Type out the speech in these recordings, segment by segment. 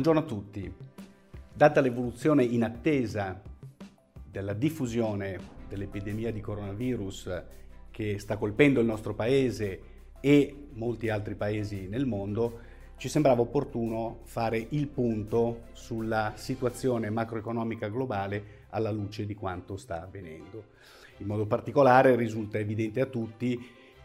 Buongiorno a tutti. Data l'evoluzione inattesa della diffusione dell'epidemia di coronavirus che sta colpendo il nostro paese e molti altri paesi nel mondo, ci sembrava opportuno fare il punto sulla situazione macroeconomica globale alla luce di quanto sta avvenendo. In modo particolare risulta evidente a tutti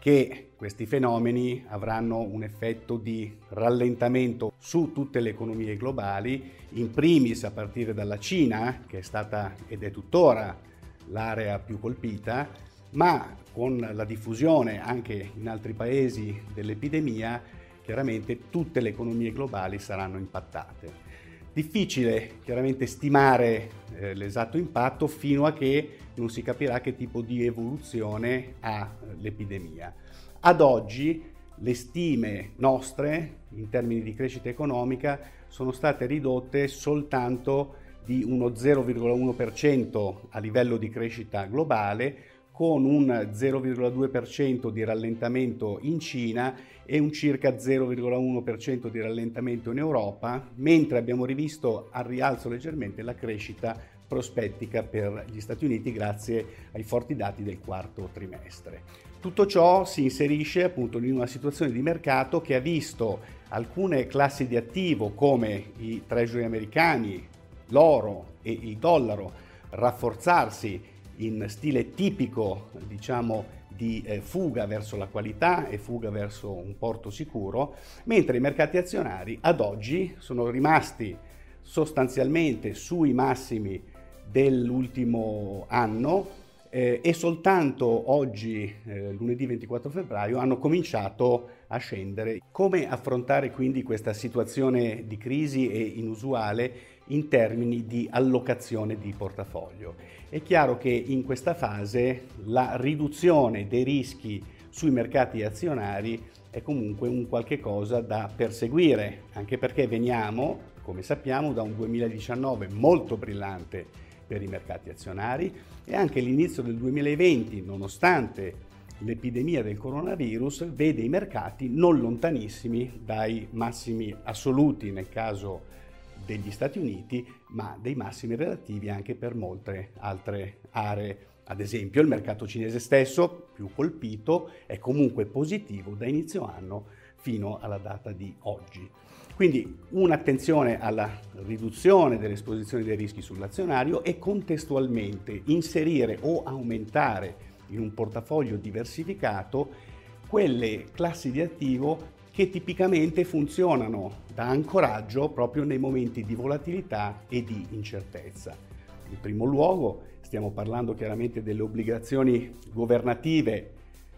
che questi fenomeni avranno un effetto di rallentamento su tutte le economie globali, in primis a partire dalla Cina, che è stata ed è tuttora l'area più colpita, ma con la diffusione anche in altri paesi dell'epidemia, chiaramente tutte le economie globali saranno impattate. Difficile chiaramente stimare eh, l'esatto impatto fino a che non si capirà che tipo di evoluzione ha l'epidemia. Ad oggi le stime nostre in termini di crescita economica sono state ridotte soltanto di uno 0,1% a livello di crescita globale, con un 0,2% di rallentamento in Cina e un circa 0,1% di rallentamento in Europa, mentre abbiamo rivisto al rialzo leggermente la crescita prospettica per gli Stati Uniti grazie ai forti dati del quarto trimestre. Tutto ciò si inserisce appunto in una situazione di mercato che ha visto alcune classi di attivo come i treasury americani, l'oro e il dollaro rafforzarsi in stile tipico, diciamo, di eh, fuga verso la qualità e fuga verso un porto sicuro, mentre i mercati azionari ad oggi sono rimasti sostanzialmente sui massimi dell'ultimo anno eh, e soltanto oggi, eh, lunedì 24 febbraio, hanno cominciato a scendere. Come affrontare quindi questa situazione di crisi e inusuale in termini di allocazione di portafoglio? È chiaro che in questa fase la riduzione dei rischi sui mercati azionari è comunque un qualche cosa da perseguire, anche perché veniamo, come sappiamo, da un 2019 molto brillante per i mercati azionari e anche l'inizio del 2020, nonostante l'epidemia del coronavirus, vede i mercati non lontanissimi dai massimi assoluti nel caso degli Stati Uniti, ma dei massimi relativi anche per molte altre aree. Ad esempio il mercato cinese stesso, più colpito, è comunque positivo da inizio anno fino alla data di oggi. Quindi un'attenzione alla riduzione dell'esposizione dei rischi sull'azionario e contestualmente inserire o aumentare in un portafoglio diversificato quelle classi di attivo che tipicamente funzionano da ancoraggio proprio nei momenti di volatilità e di incertezza. In primo luogo stiamo parlando chiaramente delle obbligazioni governative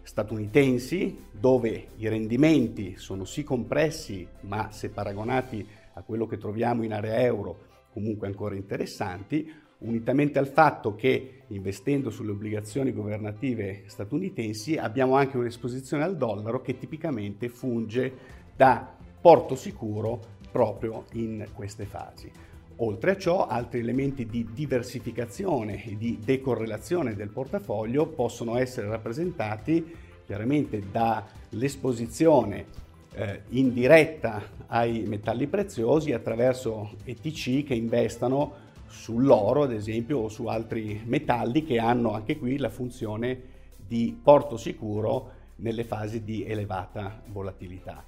statunitensi dove i rendimenti sono sì compressi, ma se paragonati a quello che troviamo in area euro comunque ancora interessanti, unitamente al fatto che investendo sulle obbligazioni governative statunitensi abbiamo anche un'esposizione al dollaro che tipicamente funge da porto sicuro proprio in queste fasi. Oltre a ciò, altri elementi di diversificazione e di decorrelazione del portafoglio possono essere rappresentati chiaramente dall'esposizione eh, indiretta ai metalli preziosi attraverso ETC che investano sull'oro, ad esempio, o su altri metalli che hanno anche qui la funzione di porto sicuro nelle fasi di elevata volatilità.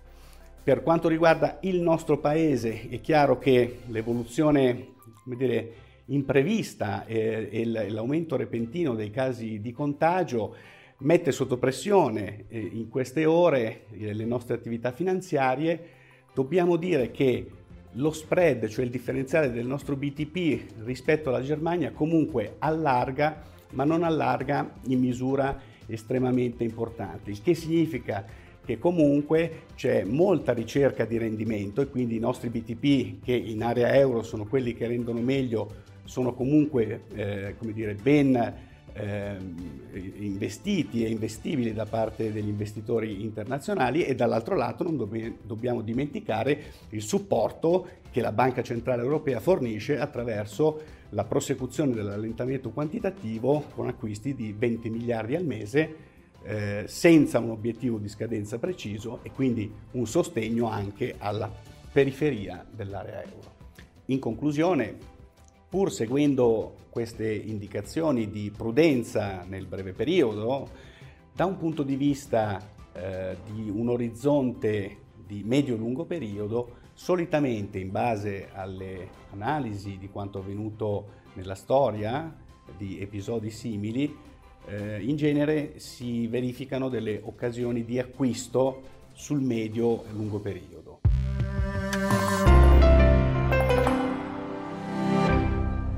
Per quanto riguarda il nostro paese, è chiaro che l'evoluzione dire, imprevista e, l'aumento repentino dei casi di contagio mette sotto pressione eh, in queste ore eh, le nostre attività finanziarie. Dobbiamo dire che lo spread, cioè il differenziale del nostro BTP rispetto alla Germania, comunque allarga, ma non allarga in misura estremamente importante, il che significa che comunque c'è molta ricerca di rendimento e quindi i nostri BTP che in area euro sono quelli che rendono meglio sono comunque eh, dire, ben eh, investiti e investibili da parte degli investitori internazionali e dall'altro lato non dobb- dobbiamo dimenticare il supporto che la Banca Centrale Europea fornisce attraverso la prosecuzione dell'allentamento quantitativo con acquisti di 20 miliardi al mese eh, senza un obiettivo di scadenza preciso e quindi un sostegno anche alla periferia dell'area euro. In conclusione, pur seguendo queste indicazioni di prudenza nel breve periodo, da un punto di vista eh, di un orizzonte di medio-lungo periodo, solitamente in base alle analisi di quanto avvenuto nella storia di episodi simili, eh, in genere si verificano delle occasioni di acquisto sul medio e lungo periodo.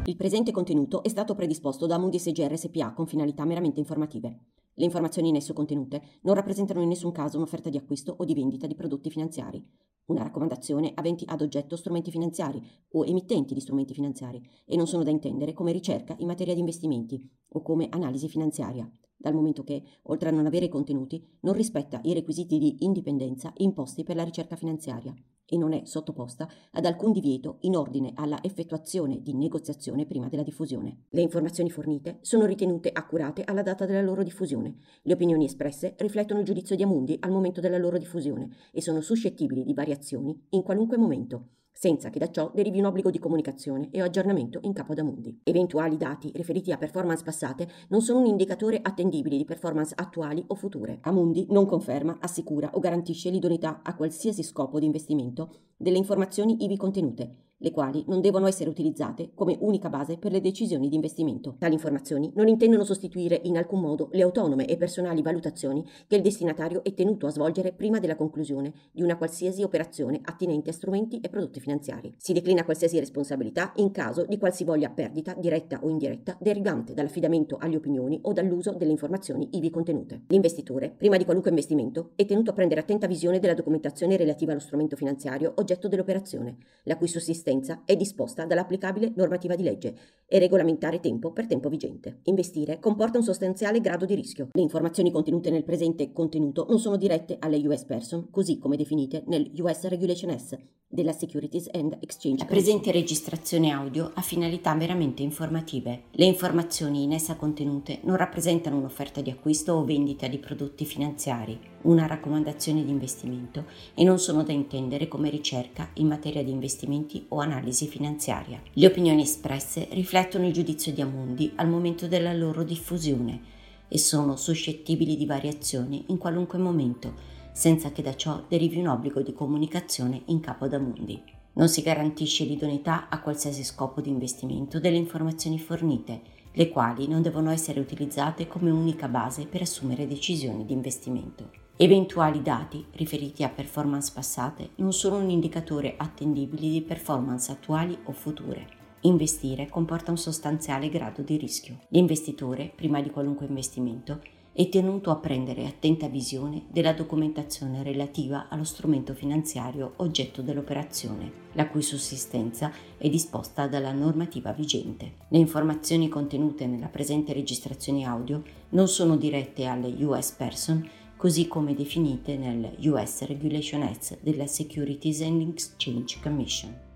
Il presente contenuto è stato predisposto da Moody's EGR SPA con finalità meramente informative. Le informazioni in esso contenute non rappresentano in nessun caso un'offerta di acquisto o di vendita di prodotti finanziari, una raccomandazione aventi ad oggetto strumenti finanziari o emittenti di strumenti finanziari e non sono da intendere come ricerca in materia di investimenti o come analisi finanziaria, dal momento che, oltre a non avere contenuti, non rispetta i requisiti di indipendenza imposti per la ricerca finanziaria e non è sottoposta ad alcun divieto in ordine alla effettuazione di negoziazione prima della diffusione. Le informazioni fornite sono ritenute accurate alla data della loro diffusione. Le opinioni espresse riflettono il giudizio di Amundi al momento della loro diffusione e sono suscettibili di variazioni in qualunque momento senza che da ciò derivi un obbligo di comunicazione e aggiornamento in capo ad Amundi. Eventuali dati riferiti a performance passate non sono un indicatore attendibile di performance attuali o future. Amundi non conferma, assicura o garantisce l'idoneità a qualsiasi scopo di investimento delle informazioni ivi contenute le quali non devono essere utilizzate come unica base per le decisioni di investimento. Tali informazioni non intendono sostituire in alcun modo le autonome e personali valutazioni che il destinatario è tenuto a svolgere prima della conclusione di una qualsiasi operazione attinente a strumenti e prodotti finanziari. Si declina qualsiasi responsabilità in caso di qualsivoglia perdita, diretta o indiretta, derivante dall'affidamento alle opinioni o dall'uso delle informazioni ivi contenute. L'investitore, prima di qualunque investimento, è tenuto a prendere attenta visione della documentazione relativa allo strumento finanziario oggetto dell'operazione, la cui sussistenza assistenza è disposta dall'applicabile normativa di legge e regolamentare tempo per tempo vigente. Investire comporta un sostanziale grado di rischio. Le informazioni contenute nel presente contenuto non sono dirette alle US person, così come definite nel US Regulation S della Securities and Exchange. La presente registrazione audio ha finalità meramente informative. Le informazioni in essa contenute non rappresentano un'offerta di acquisto o vendita di prodotti finanziari, una raccomandazione di investimento e non sono da intendere come ricerca in materia di investimenti o analisi finanziaria. Le opinioni espresse riflettono il giudizio di Amundi al momento della loro diffusione e sono suscettibili di variazioni in qualunque momento senza che da ciò derivi un obbligo di comunicazione in capo ad Amundi. Non si garantisce l'idoneità a qualsiasi scopo di investimento delle informazioni fornite, le quali non devono essere utilizzate come unica base per assumere decisioni di investimento. Eventuali dati riferiti a performance passate non sono un indicatore attendibile di performance attuali o future. Investire comporta un sostanziale grado di rischio. L'investitore, prima di qualunque investimento, è tenuto a prendere attenta visione della documentazione relativa allo strumento finanziario oggetto dell'operazione, la cui sussistenza è disposta dalla normativa vigente. Le informazioni contenute nella presente registrazione audio non sono dirette alle US person così come definite nel US Regulation S della Securities and Exchange Commission.